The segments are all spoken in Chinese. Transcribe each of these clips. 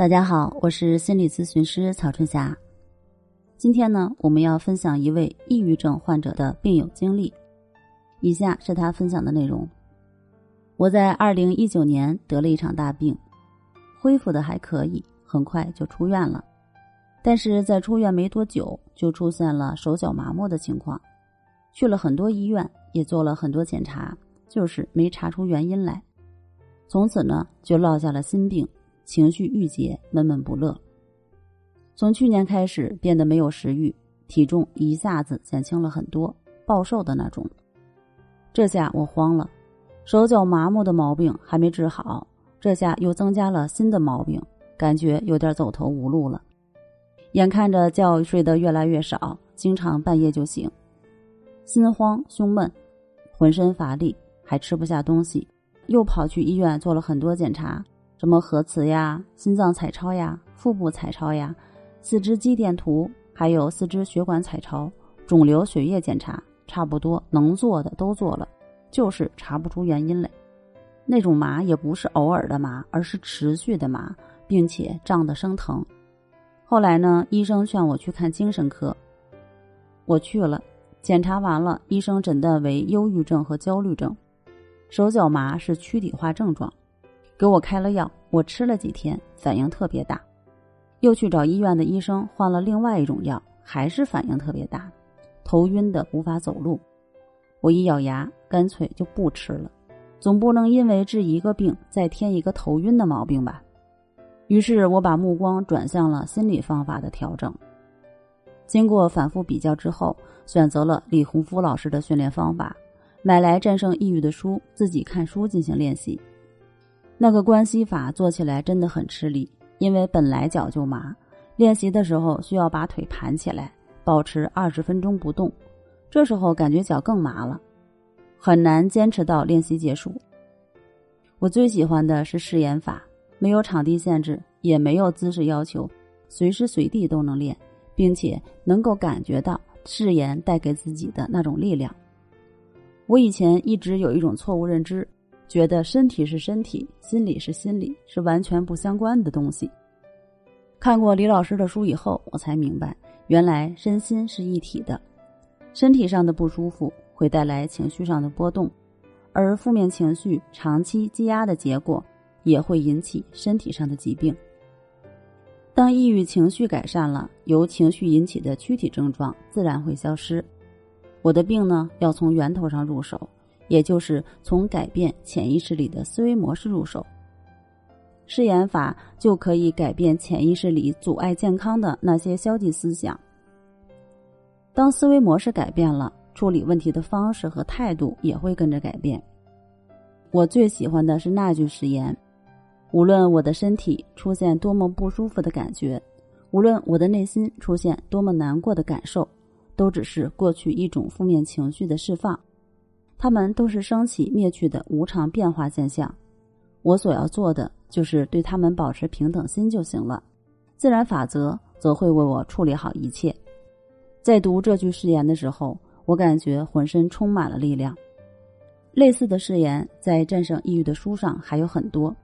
大家好，我是心理咨询师曹春霞。今天呢，我们要分享一位抑郁症患者的病友经历。以下是他分享的内容：我在二零一九年得了一场大病，恢复的还可以，很快就出院了。但是在出院没多久，就出现了手脚麻木的情况，去了很多医院，也做了很多检查，就是没查出原因来。从此呢，就落下了心病。情绪郁结，闷闷不乐。从去年开始，变得没有食欲，体重一下子减轻了很多，暴瘦的那种。这下我慌了，手脚麻木的毛病还没治好，这下又增加了新的毛病，感觉有点走投无路了。眼看着觉睡得越来越少，经常半夜就醒，心慌胸闷，浑身乏力，还吃不下东西，又跑去医院做了很多检查。什么核磁呀、心脏彩超呀、腹部彩超呀、四肢肌电图，还有四肢血管彩超、肿瘤血液检查，差不多能做的都做了，就是查不出原因来。那种麻也不是偶尔的麻，而是持续的麻，并且胀得生疼。后来呢，医生劝我去看精神科，我去了，检查完了，医生诊断为忧郁症和焦虑症，手脚麻是躯体化症状。给我开了药，我吃了几天，反应特别大，又去找医院的医生换了另外一种药，还是反应特别大，头晕的无法走路。我一咬牙，干脆就不吃了，总不能因为治一个病再添一个头晕的毛病吧。于是我把目光转向了心理方法的调整。经过反复比较之后，选择了李洪福老师的训练方法，买来战胜抑郁的书，自己看书进行练习。那个关系法做起来真的很吃力，因为本来脚就麻，练习的时候需要把腿盘起来，保持二十分钟不动，这时候感觉脚更麻了，很难坚持到练习结束。我最喜欢的是试演法，没有场地限制，也没有姿势要求，随时随地都能练，并且能够感觉到誓言带给自己的那种力量。我以前一直有一种错误认知。觉得身体是身体，心理是心理，是完全不相关的东西。看过李老师的书以后，我才明白，原来身心是一体的。身体上的不舒服会带来情绪上的波动，而负面情绪长期积压的结果，也会引起身体上的疾病。当抑郁情绪改善了，由情绪引起的躯体症状自然会消失。我的病呢，要从源头上入手。也就是从改变潜意识里的思维模式入手，誓言法就可以改变潜意识里阻碍健康的那些消极思想。当思维模式改变了，处理问题的方式和态度也会跟着改变。我最喜欢的是那句誓言：无论我的身体出现多么不舒服的感觉，无论我的内心出现多么难过的感受，都只是过去一种负面情绪的释放。他们都是升起灭去的无常变化现象，我所要做的就是对他们保持平等心就行了，自然法则则会为我处理好一切。在读这句誓言的时候，我感觉浑身充满了力量。类似的誓言在战胜抑郁的书上还有很多，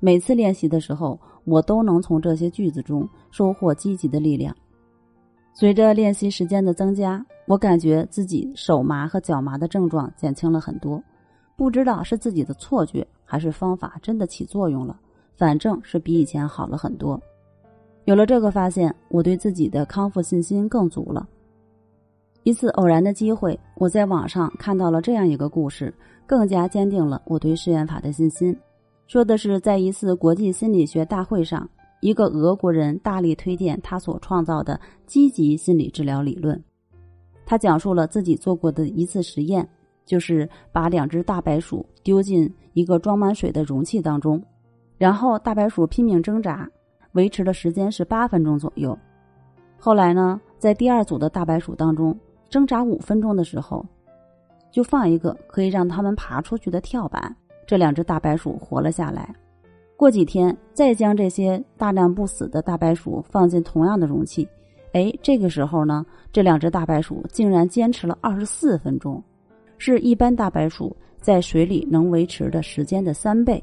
每次练习的时候，我都能从这些句子中收获积极的力量。随着练习时间的增加。我感觉自己手麻和脚麻的症状减轻了很多，不知道是自己的错觉还是方法真的起作用了，反正是比以前好了很多。有了这个发现，我对自己的康复信心更足了。一次偶然的机会，我在网上看到了这样一个故事，更加坚定了我对试验法的信心。说的是在一次国际心理学大会上，一个俄国人大力推荐他所创造的积极心理治疗理论。他讲述了自己做过的一次实验，就是把两只大白鼠丢进一个装满水的容器当中，然后大白鼠拼命挣扎，维持的时间是八分钟左右。后来呢，在第二组的大白鼠当中，挣扎五分钟的时候，就放一个可以让它们爬出去的跳板，这两只大白鼠活了下来。过几天，再将这些大难不死的大白鼠放进同样的容器。哎，这个时候呢，这两只大白鼠竟然坚持了二十四分钟，是一般大白鼠在水里能维持的时间的三倍。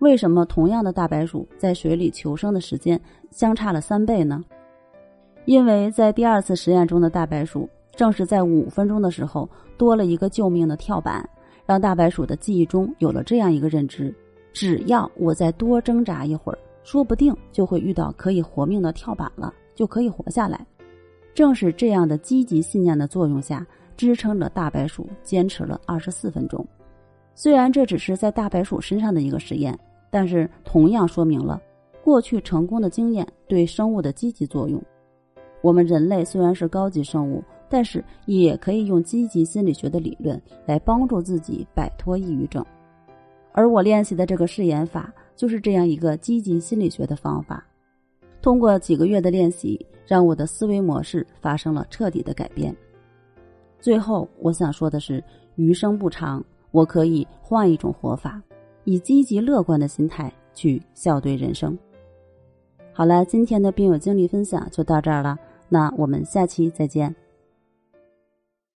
为什么同样的大白鼠在水里求生的时间相差了三倍呢？因为在第二次实验中的大白鼠，正是在五分钟的时候多了一个救命的跳板，让大白鼠的记忆中有了这样一个认知：只要我再多挣扎一会儿，说不定就会遇到可以活命的跳板了，就可以活下来。正是这样的积极信念的作用下，支撑着大白鼠坚持了二十四分钟。虽然这只是在大白鼠身上的一个实验，但是同样说明了过去成功的经验对生物的积极作用。我们人类虽然是高级生物，但是也可以用积极心理学的理论来帮助自己摆脱抑郁症。而我练习的这个试验法就是这样一个积极心理学的方法。通过几个月的练习，让我的思维模式发生了彻底的改变。最后，我想说的是，余生不长，我可以换一种活法，以积极乐观的心态去笑对人生。好了，今天的病友经历分享就到这儿了。那我们下期再见。